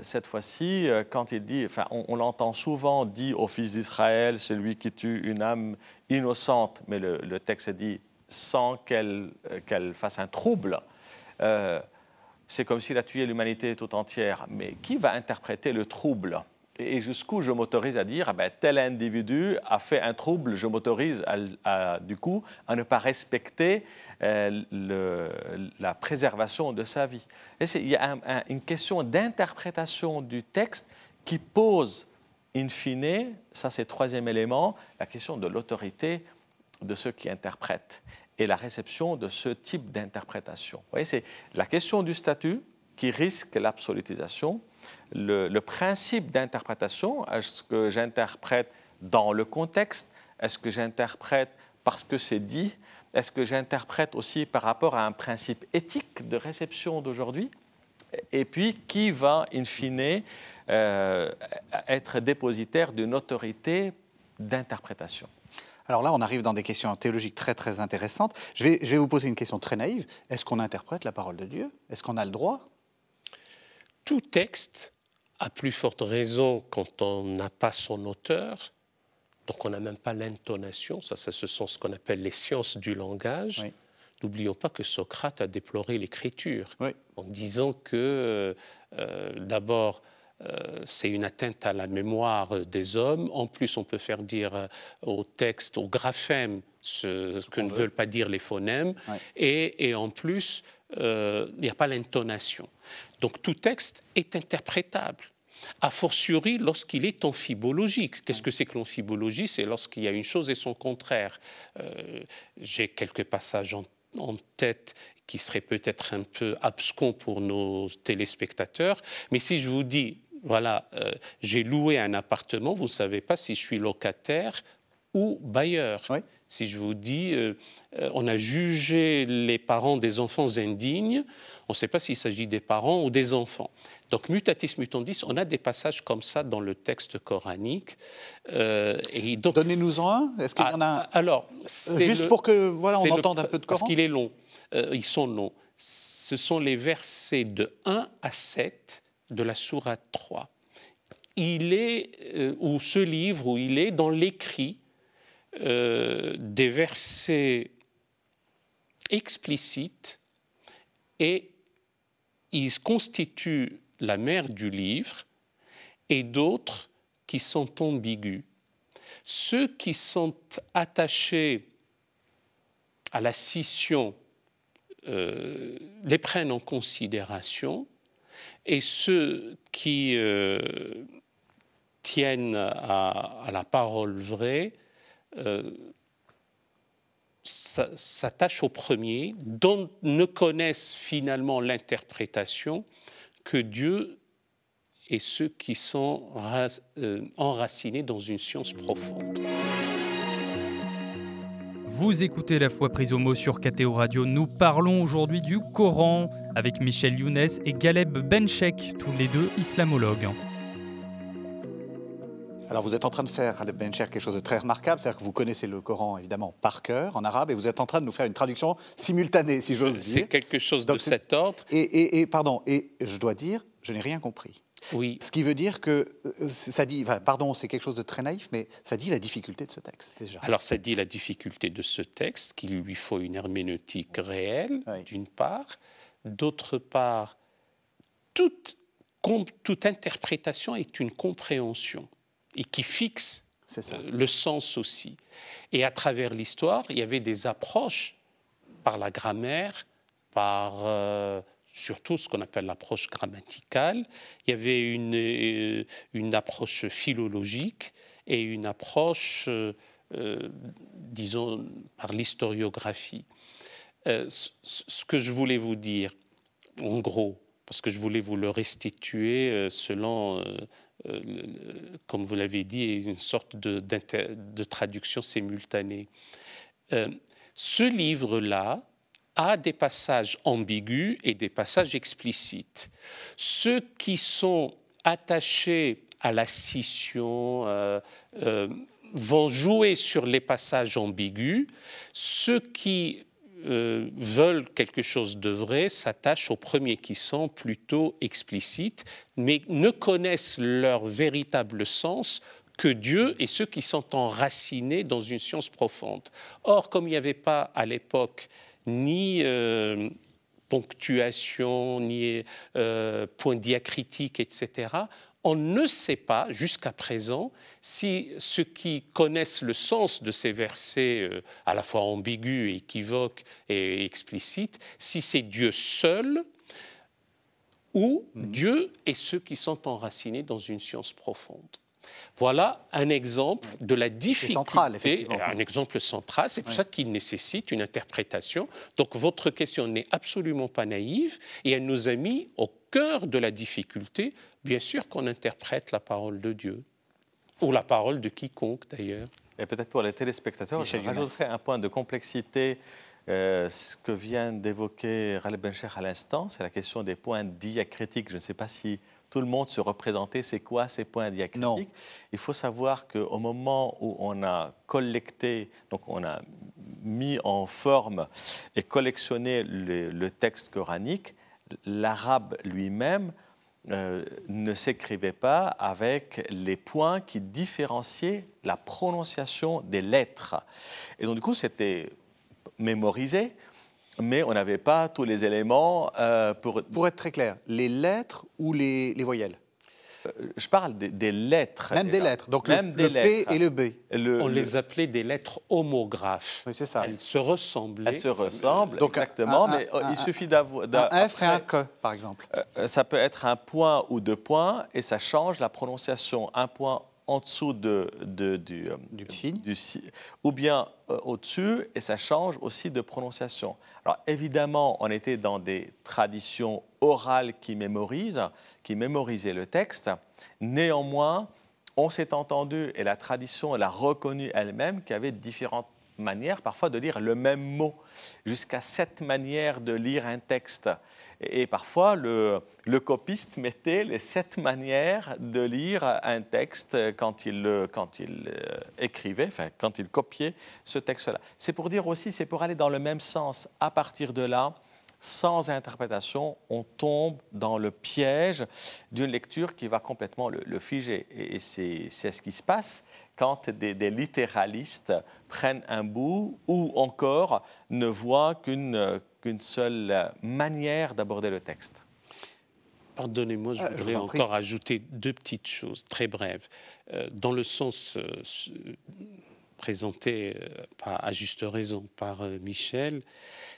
cette fois-ci, euh, quand il dit, enfin, on, l'entend souvent dit au fils d'Israël, celui qui tue une âme innocente, mais le, texte dit sans qu'elle euh, fasse un trouble. C'est comme s'il a tué l'humanité tout entière. Mais qui va interpréter le trouble? Et jusqu'où je m'autorise à dire, ah ben, tel individu a fait un trouble, je m'autorise du coup à ne pas respecter euh, la préservation de sa vie. Il y a une question d'interprétation du texte qui pose, in fine, ça c'est le troisième élément, la question de l'autorité de ceux qui interprètent et la réception de ce type d'interprétation. Vous voyez, c'est la question du statut qui risque l'absolutisation. Le, principe d'interprétation, est-ce que j'interprète dans le contexte? Est-ce que j'interprète parce que c'est dit? Est-ce que j'interprète aussi par rapport à un principe éthique de réception d'aujourd'hui? Et puis, qui va, in fine, euh, être dépositaire d'une autorité d'interprétation? Alors là, on arrive dans des questions théologiques très très intéressantes. Je vais, je vais vous poser une question très naïve. Est-ce qu'on interprète la parole de Dieu? Est-ce qu'on a le droit? Tout texte à plus forte raison quand on n'a pas son auteur, donc on n'a même pas l'intonation, ça, ça, ce sont ce qu'on appelle les sciences du langage. N'oublions pas que Socrate a déploré l'écriture en disant que euh, d'abord, euh, c'est une atteinte à la mémoire des hommes. En plus, on peut faire dire euh, au texte, au graphème, ce, que ne veulent pas dire les phonèmes. Et, et, en plus, il n'y a pas l'intonation. Donc tout texte est interprétable. A fortiori lorsqu'il est amphibologique. Qu'est-ce que c'est que l'amphibologie? C'est lorsqu'il y a une chose et son contraire. Euh, j'ai quelques passages en, tête qui seraient peut-être un peu abscons pour nos téléspectateurs, mais si je vous dis, voilà, euh, j'ai loué un appartement, vous ne savez pas si je suis locataire ou bailleur. Si je vous dis, euh, on a jugé les parents des enfants indignes, on ne sait pas s'il s'agit des parents ou des enfants. Donc, mutatis mutandis, on a des passages comme ça dans le texte coranique. Euh, Donnez-nous-en un. Est-ce qu'il y en a un ah, Alors, juste pour que voilà, on entende un peu de Coran. Parce qu'il est long. Euh, ils sont longs. Ce sont les versets de 1 à 7 de la sourate 3. il est, euh, ou ce livre, où il est dans l'écrit euh, des versets explicites et il constitue la mère du livre et d'autres qui sont ambigus. Ceux qui sont attachés à la scission euh, les prennent en considération et ceux qui euh, tiennent à, la parole vraie euh, s'attachent au premier, dont ne connaissent finalement l'interprétation que Dieu et ceux qui sont euh, enracinés dans une science profonde. Vous écoutez La foi prise au mot sur KTO Radio. Nous parlons aujourd'hui du Coran avec Michel Younes et Galeb Benchek, tous les deux islamologues. Alors vous êtes en train de faire, Galeb Benchek, quelque chose de très remarquable, c'est-à-dire que vous connaissez le Coran évidemment par cœur en arabe et vous êtes en train de nous faire une traduction simultanée, si j'ose dire. C'est quelque chose de cet ordre. et, pardon, et je dois dire, je n'ai rien compris. Oui. Ce qui veut dire que euh, ça dit, pardon, c'est quelque chose de très naïf, mais ça dit la difficulté de ce texte déjà. Alors ça dit la difficulté de ce texte, qu'il lui faut une herméneutique réelle, d'une part. D'autre part, toute, toute interprétation est une compréhension et qui fixe euh, le sens aussi. Et à travers l'histoire, il y avait des approches par la grammaire, par euh, surtout ce qu'on appelle l'approche grammaticale. Il y avait une, euh, une approche philologique et une approche, euh, disons, par l'historiographie. Ce que je voulais vous dire, en gros, parce que je voulais vous le restituer selon, comme vous l'avez dit, une sorte de, traduction simultanée. ce livre-là, a des passages ambigus et des passages explicites. Ceux qui sont attachés à la scission euh, euh, vont jouer sur les passages ambigus. Ceux qui euh, veulent quelque chose de vrai s'attachent aux premiers qui sont plutôt explicites, mais ne connaissent leur véritable sens que Dieu et ceux qui sont enracinés dans une science profonde. Or, comme il n'y avait pas à l'époque ni euh, ponctuation, ni euh, point diacritique, etc., on ne sait pas jusqu'à présent si ceux qui connaissent le sens de ces versets euh, à la fois ambigus, équivoques et explicites, si c'est Dieu seul ou mmh. Dieu et ceux qui sont enracinés dans une science profonde. Voilà un exemple de la difficulté. Central, un exemple central. C'est pour ça qu'il nécessite une interprétation. Donc votre question n'est absolument pas naïve et elle nous a mis au cœur de la difficulté. Bien sûr qu'on interprète la parole de Dieu ou la parole de quiconque d'ailleurs. Et peut-être pour les téléspectateurs, je rajouterais un point de complexité. Euh, ce que vient d'évoquer Raleb Bencher à l'instant, c'est la question des points diacritiques. Je ne sais pas si tout le monde se représentait c'est quoi ces points diacritiques? Il faut savoir qu'au moment où on a collecté, donc on a mis en forme et collectionné le, texte coranique, l'arabe lui-même euh, ne s'écrivait pas avec les points qui différenciaient la prononciation des lettres. Et donc du coup, c'était mémorisé mais on n'avait pas tous les éléments euh, pour... Pour être très clair, les lettres ou les, voyelles? Je parle des, lettres. Même des lettres, donc Même le, P et le B. on les appelait des lettres homographes. Oui, c'est ça. Elles se ressemblaient. Elles se ressemblent, donc, exactement, mais il suffit d'avoir... Un F et un Q, par exemple. Euh, ça peut être un point ou deux points, et ça change la prononciation. Un point en dessous de, du, euh, du, signe. ou bien euh, au-dessus, et ça change aussi de prononciation. Alors évidemment, on était dans des traditions orales qui mémorisent, qui mémorisaient le texte. Néanmoins, on s'est entendu, et la tradition, elle a reconnu elle-même qu'il y avait différentes manières parfois de lire le même mot, jusqu'à sept manières de lire un texte. Et parfois, le, copiste mettait les sept manières de lire un texte quand il, quand il euh, écrivait, enfin, quand il copiait ce texte-là. C'est pour dire aussi, c'est pour aller dans le même sens. À partir de là, sans interprétation, on tombe dans le piège d'une lecture qui va complètement le, figer. Et c'est ce qui se passe quand des, littéralistes prennent un bout ou encore ne voient qu'une seule manière d'aborder le texte. Pardonnez-moi, je euh, voudrais encore ajouter deux petites choses très brèves. Euh, dans le sens euh, présenté à juste raison par Michel,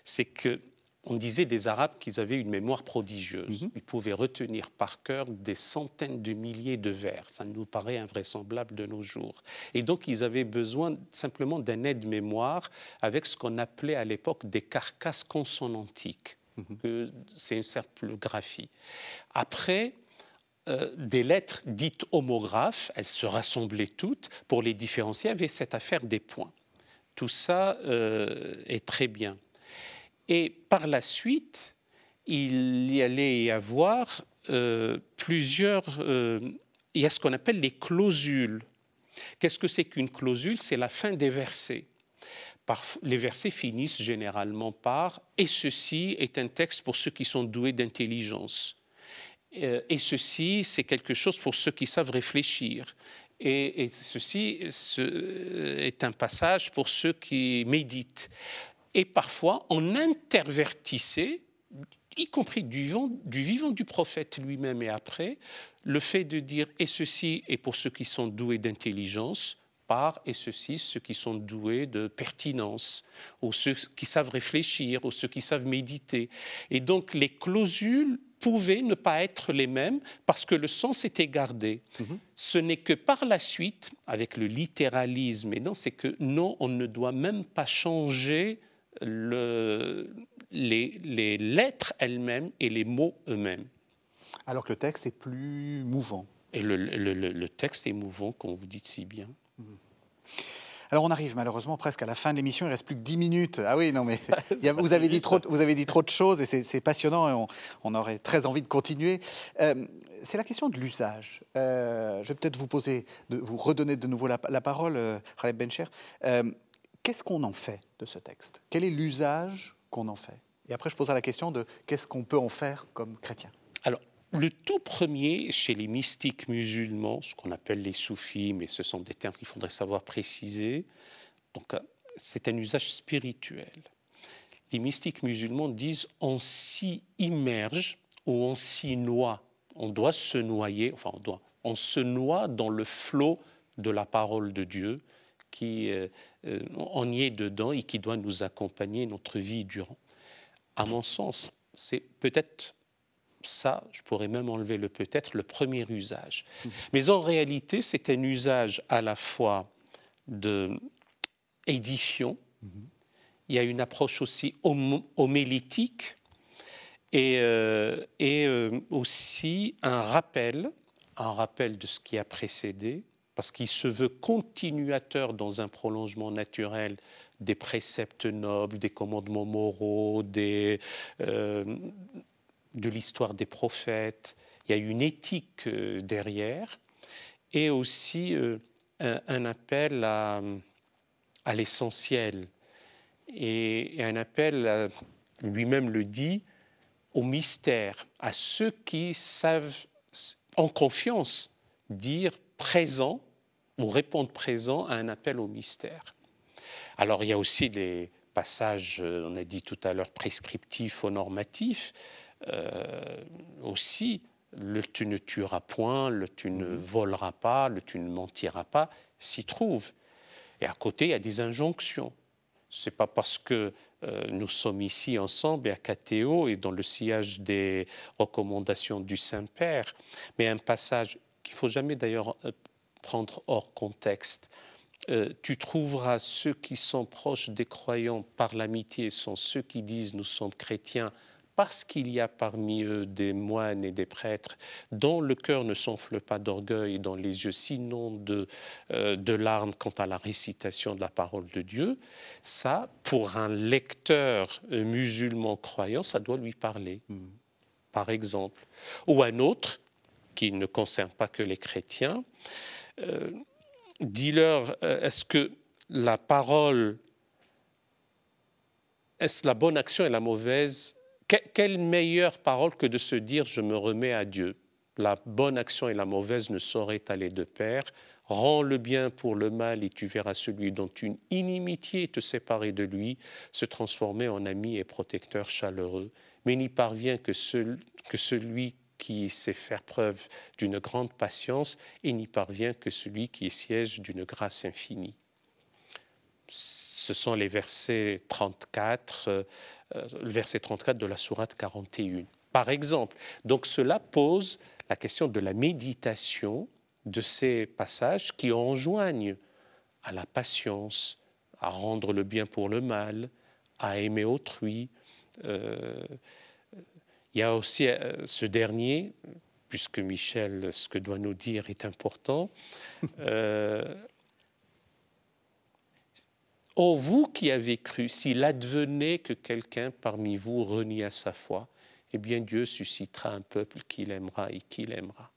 c'est que on disait des Arabes qu'ils avaient une mémoire prodigieuse. Mhm. Ils pouvaient retenir par cœur des centaines de milliers de vers. Ça nous paraît invraisemblable de nos jours. Et donc, ils avaient besoin simplement d'un aide-mémoire avec ce qu'on appelait à l'époque des carcasses consonantiques. Mhm. C'est une simple graphie. Après, euh, des lettres dites homographes, elles se rassemblaient toutes pour les différencier, avait cette affaire des points. Tout ça euh, est très bien. Et par la suite, il y allait y avoir euh, plusieurs... il y a ce qu'on appelle les clausules. Qu'est-ce que c'est qu'une clausule? C'est la fin des versets les versets finissent généralement par ⁇ Et ceci est un texte pour ceux qui sont doués d'intelligence euh, Et ceci, c'est quelque chose pour ceux qui savent réfléchir. Et, ceci est un passage pour ceux qui méditent. Et parfois, on intervertissait, y compris du vivant du, vivant du prophète lui-même et après, le fait de dire ⁇ Et ceci est pour ceux qui sont doués d'intelligence ⁇ par, et ceux-ci, ceux qui sont doués de pertinence, ou ceux qui savent réfléchir, ou ceux qui savent méditer. Et donc les clausules pouvaient ne pas être les mêmes parce que le sens était gardé. Mhm. Ce n'est que par la suite, avec le littéralisme, et non, c'est que non, on ne doit même pas changer le, les, les lettres elles-mêmes et les mots eux-mêmes. Alors que le texte est plus mouvant. Et le, le, le texte est mouvant, comme vous dites si bien. Alors on arrive malheureusement presque à la fin de l'émission, il reste plus que 10 minutes. Ah oui, non mais vous, avez dit trop, vous avez dit trop de choses et c'est passionnant et on, aurait très envie de continuer. Euh, c'est la question de l'usage. Euh, je vais peut-être vous poser, de, vous redonner de nouveau la, parole, euh, Khaled Bencher. Qu'est-ce qu'on en fait de ce texte? Quel est l'usage qu'on en fait? Et après je poserai la question de qu'est-ce qu'on peut en faire comme chrétien? Alors le tout premier chez les mystiques musulmans, ce qu'on appelle les soufis, mais ce sont des termes qu'il faudrait savoir préciser, donc euh, c'est un usage spirituel. Les mystiques musulmans disent on s'y immerge ou on s'y noie. On doit se noyer, enfin on doit, on se noie dans le flot de la parole de Dieu qui euh, euh, on y est dedans et qui doit nous accompagner notre vie durant. À mon sens, c'est peut-être ça, je pourrais même enlever le peut-être, le premier usage. Mais en réalité, c'est un usage à la fois de édifiant, mmh. il y a une approche aussi euh, et euh, aussi un rappel, un rappel de ce qui a précédé, parce qu'il se veut continuateur dans un prolongement naturel des préceptes nobles, des commandements moraux, euh, de l'histoire des prophètes, il y a une éthique euh, derrière, et aussi euh, un, appel à, l'essentiel, et, un appel, lui-même le dit, au mystère, à ceux qui savent en confiance dire présent ou répondre présent à un appel au mystère. Alors il y a aussi des passages, euh, on a dit tout à l'heure, prescriptifs ou normatifs, euh, aussi le tu ne tueras point, le tu ne mhm. voleras pas, le tu ne mentiras pas s'y trouve. Et à côté, il y a des injonctions. Ce n'est pas parce que euh, nous sommes ici ensemble et à Catéo et dans le sillage des recommandations du Saint-Père, mais un passage qu'il faut jamais d'ailleurs euh, prendre hors contexte. tu trouveras ceux qui sont proches des croyants par l'amitié sont ceux qui disent nous sommes chrétiens parce qu'il y a parmi eux des moines et des prêtres dont le cœur ne s'enfle pas d'orgueil, dont les yeux s'inondent de, euh, de larmes quant à la récitation de la parole de Dieu, ça, pour un lecteur euh, musulman croyant, ça doit lui parler, hmm. par exemple. Ou un autre, qui ne concerne pas que les chrétiens, euh, dis-leur, est-ce que la parole, est-ce la bonne action et la mauvaise? Quelle meilleure parole que de se dire je me remets à Dieu? La bonne action et la mauvaise ne sauraient aller de pair. Rends le bien pour le mal et tu verras celui dont une inimitié te séparait de lui se transformer en ami et protecteur chaleureux. Mais n'y parvient que, que celui qui sait faire preuve d'une grande patience et n'y parvient que celui qui est siège d'une grâce infinie. Ce sont les versets 34, euh, le verset 34 de la sourate 41. Par exemple, donc cela pose la question de la méditation de ces passages qui enjoignent à la patience, à rendre le bien pour le mal, à aimer autrui. Euh, il y a aussi euh, ce dernier, puisque Michel, ce que doit nous dire est important. Euh, oh, vous qui avez cru, s'il advenait que quelqu'un parmi vous renie à sa foi, eh bien Dieu suscitera un peuple qu'il aimera et qu'il aimera.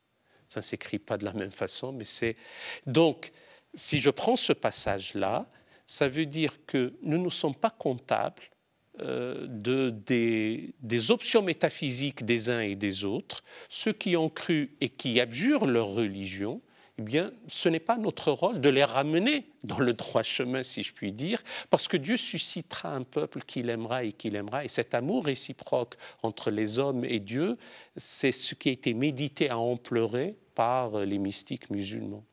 Ça ne s'écrit pas de la même façon, mais c'est... Donc, si je prends ce passage-là, ça veut dire que nous ne sommes pas comptables de, des, options métaphysiques des uns et des autres. Ceux qui ont cru et qui abjurent leur religion, eh bien, ce n'est pas notre rôle de les ramener dans le droit chemin, si je puis dire, parce que Dieu suscitera un peuple qu'il aimera et qu'il aimera. Et cet amour réciproque entre les hommes et Dieu, c'est ce qui a été médité à en par les mystiques musulmans.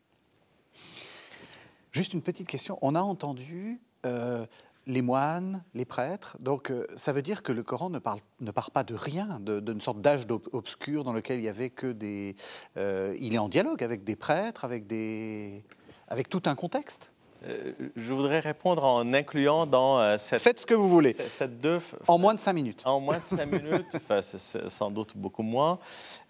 Juste une petite question. On a entendu euh, les moines, les prêtres. Donc euh, ça veut dire que le Coran ne, parle, ne part pas de rien, d'une sorte d'âge obscur dans lequel il y avait que des... Euh, il est en dialogue avec des prêtres, avec, des, avec tout un contexte. Euh, je voudrais répondre en incluant dans cette... Faites ce que vous voulez. Cette deux, en moins de cinq minutes. En moins de cinq minutes, enfin, c'est sans doute beaucoup moins,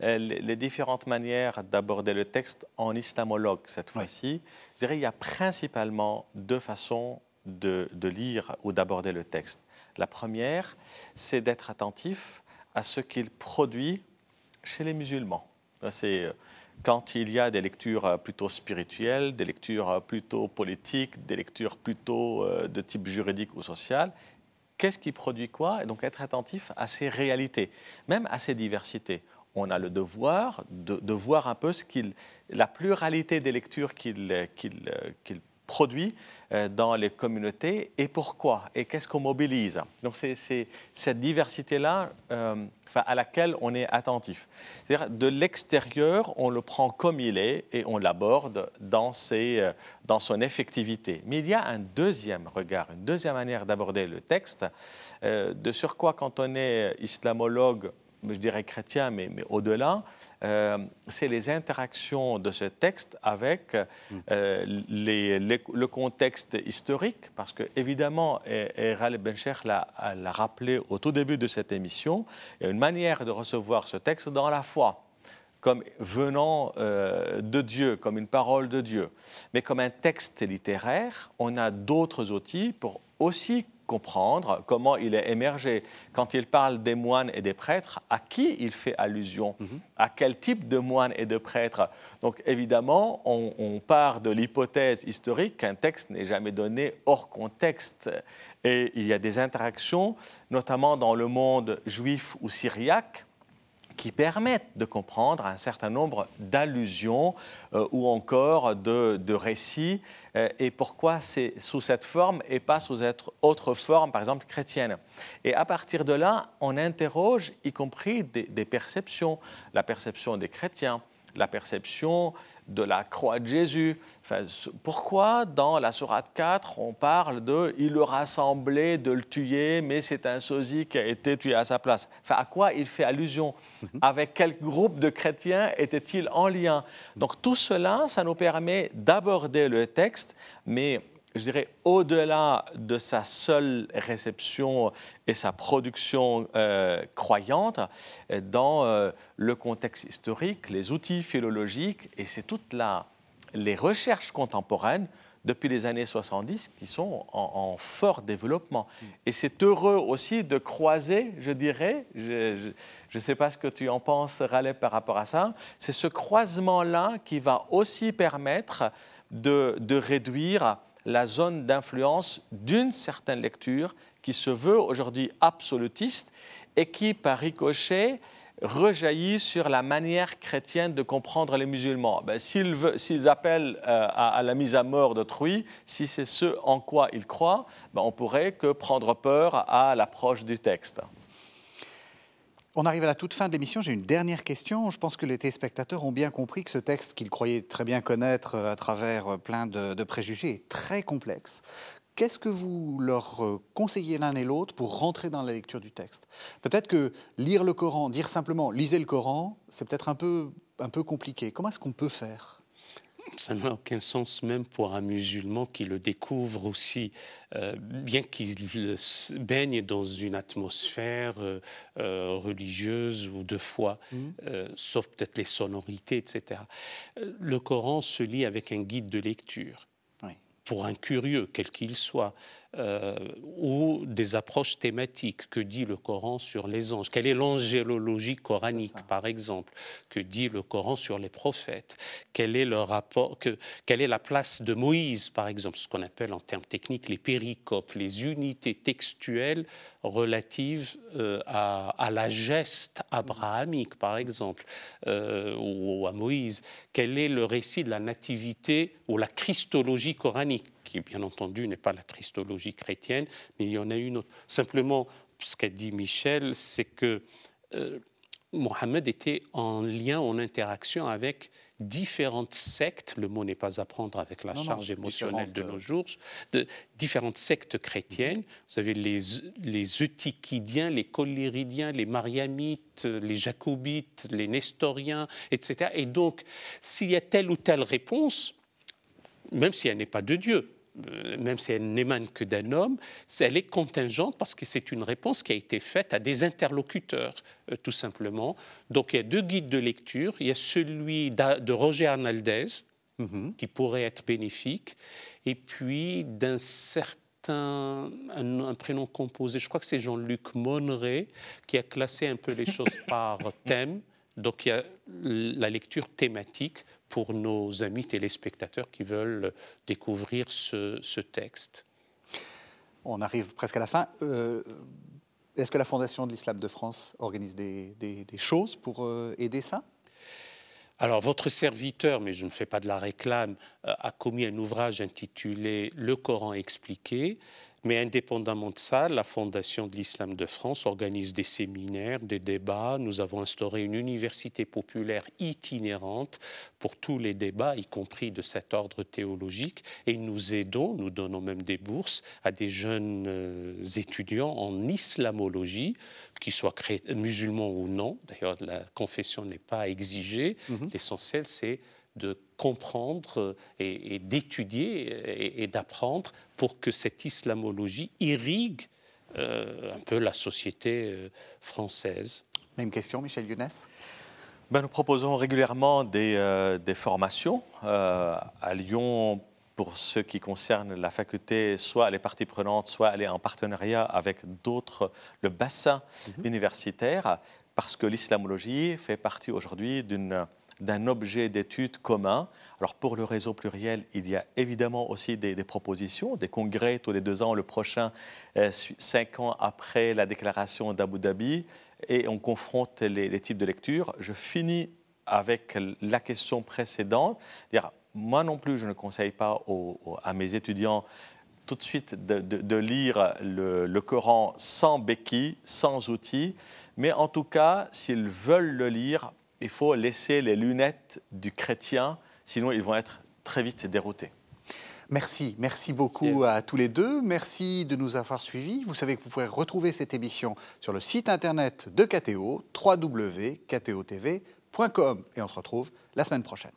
les, les différentes manières d'aborder le texte en islamologue cette fois-ci. Je dirais qu'il y a principalement deux façons de, lire ou d'aborder le texte. La première, c'est d'être attentif à ce qu'il produit chez les musulmans. C'est euh, quand il y a des lectures euh, plutôt spirituelles, des lectures euh, plutôt politiques, des lectures plutôt de type juridique ou social, qu'est-ce qui produit quoi? Et donc être attentif à ces réalités, même à ces diversités. On a le devoir de, voir un peu ce qu'il, la pluralité des lectures qu'il, qu'il produit euh, dans les communautés et pourquoi et qu'est-ce qu'on mobilise. Donc c'est cette diversité-là euh, à laquelle on est attentif. C'est-à-dire de l'extérieur, on le prend comme il est et on l'aborde dans, euh, dans son effectivité. Mais il y a un deuxième regard, une deuxième manière d'aborder le texte, de sur quoi quand on est islamologue, je dirais chrétien, mais, au-delà, euh, c'est les interactions de ce texte avec euh, le contexte historique, parce que évidemment, Eral Bencher l'a rappelé au tout début de cette émission, il y a une manière de recevoir ce texte dans la foi comme venant euh, de Dieu, comme une parole de Dieu. Mais comme un texte littéraire, on a d'autres outils pour aussi comprendre comment il est émergé. Quand il parle des moines et des prêtres, à qui il fait allusion? Mhm. À quel type de moines et de prêtres? Donc évidemment, on, part de l'hypothèse historique qu'un texte n'est jamais donné hors contexte. Et il y a des interactions, notamment dans le monde juif ou syriaque, qui permettent de comprendre un certain nombre d'allusions euh, ou encore de, de récits et pourquoi c'est sous cette forme et pas sous cette autre forme, par exemple chrétienne. Et à partir de là, on interroge y compris des perceptions, la perception des chrétiens, la perception de la croix de Jésus. pourquoi dans la Sourate 4, on parle de il le rassemblait de le tuer, mais c'est un sosie qui a été tué à sa place enfin, À quoi il fait allusion? Mhm. Avec quel groupe de chrétiens était-il en lien? Donc tout cela, ça nous permet d'aborder le texte, mais je dirais, au-delà de sa seule réception et sa production euh, croyante, euh, dans euh, le contexte historique, les outils philologiques, et c'est toutes la, les recherches contemporaines depuis les années 70 qui sont en, fort développement. Et c'est heureux aussi de croiser, je dirais, je ne sais pas ce que tu en penses, Raleigh, par rapport à ça, c'est ce croisement-là qui va aussi permettre de réduire la zone d'influence d'une certaine lecture qui se veut aujourd'hui absolutiste et qui, par ricochet, rejaillit sur la manière chrétienne de comprendre les musulmans. Ben, S'ils appellent euh, à, la mise à mort d'autrui, si c'est ce en quoi ils croient, ben, on pourrait que prendre peur à l'approche du texte. On arrive à la toute fin de l'émission. J'ai une dernière question. Je pense que les téléspectateurs ont bien compris que ce texte qu'ils croyaient très bien connaître euh, à travers euh, plein de préjugés est très complexe. Qu'est-ce que vous leur euh, conseillez l'un et l'autre pour rentrer dans la lecture du texte? Peut-être que lire le Coran, dire simplement lisez le Coran, c'est peut-être un peu, un peu compliqué. Comment est-ce qu'on peut faire? Ça n'a aucun sens même pour un musulman qui le découvre aussi, euh, bien qu'il baigne dans une atmosphère euh, religieuse ou de foi, mmh. sauf peut-être les sonorités, etc. Le Coran se lit avec un guide de lecture pour un curieux, quel qu'il soit, euh, ou des approches thématiques. Que dit le Coran sur les anges? Quelle est l'angélologie coranique, par exemple? Que dit le Coran sur les prophètes? Quel est le rapport que, Quelle est la place de Moïse, par exemple? Ce qu'on appelle en termes techniques les péricopes, les unités textuelles relatives euh, à, la geste abrahamique, par exemple, euh, ou à Moïse. Quel est le récit de la nativité ou la christologie coranique? Qui bien entendu n'est pas la christologie chrétienne, mais il y en a une autre. Simplement, ce qu'a dit Michel, c'est que euh, Mohammed était en lien, en interaction avec différentes sectes, le mot n'est pas à prendre avec la charge émotionnelle de nos jours, de différentes sectes chrétiennes. Vous avez les, les Eutichidiens, les Collyridiens, les Mariamites, les Jacobites, les Nestoriens, etc. Et donc, s'il y a telle ou telle réponse, même si elle n'est pas de Dieu, même si elle n'émane que d'un homme, elle est contingente parce que c'est une réponse qui a été faite à des interlocuteurs, euh, tout simplement. Donc il y a deux guides de lecture. Il y a celui de Roger Arnaldez, mhm. qui pourrait être bénéfique, et puis d'un certain un, prénom composé, je crois que c'est Jean-Luc Monneret, qui a classé un peu les choses par thème. Donc il y a la lecture thématique pour nos amis téléspectateurs qui veulent découvrir ce, texte. On arrive presque à la fin. Euh, est-ce que la Fondation de l'Islam de France organise des, choses pour euh, aider ça? Alors, votre serviteur, mais je ne fais pas de la réclame, euh, a commis un ouvrage intitulé Le Coran expliqué, mais indépendamment de ça, la Fondation de l'Islam de France organise des séminaires, des débats. Nous avons instauré une université populaire itinérante pour tous les débats, y compris de cet ordre théologique. Et nous aidons, nous donnons même des bourses à des jeunes euh, étudiants en islamologie, qu'ils soient musulmans ou non. D'ailleurs, la confession n'est pas exigée. Mhm. L'essentiel, c'est de comprendre et, d'étudier et, d'apprendre pour que cette islamologie irrigue euh, un peu la société euh, française. Même question, Michel Younes? Ben, Nous proposons régulièrement des, euh, des formations à Lyon pour ce qui concerne la faculté, soit les parties prenantes, soit elle est en partenariat avec d'autres, le bassin mhm. universitaire, parce que l'islamologie fait partie aujourd'hui d'une d'un objet d'étude commun. Alors pour le réseau pluriel, il y a évidemment aussi des, propositions, des congrès tous les deux ans, le prochain euh, cinq ans après la déclaration d'Abu Dhabi, et on confronte les, types de lecture. Je finis avec la question précédente. Moi non plus, je ne conseille pas à mes étudiants tout de suite de, lire le, le, Coran sans béquille, sans outils, mais en tout cas, s'ils veulent le lire, il faut laisser les lunettes du chrétien, sinon ils vont être très vite déroutés. Merci, merci beaucoup à tous les deux. Merci de nous avoir suivis. Vous savez que vous pouvez retrouver cette émission sur le site internet de KTO, www.ktotv.com. Et on se retrouve la semaine prochaine.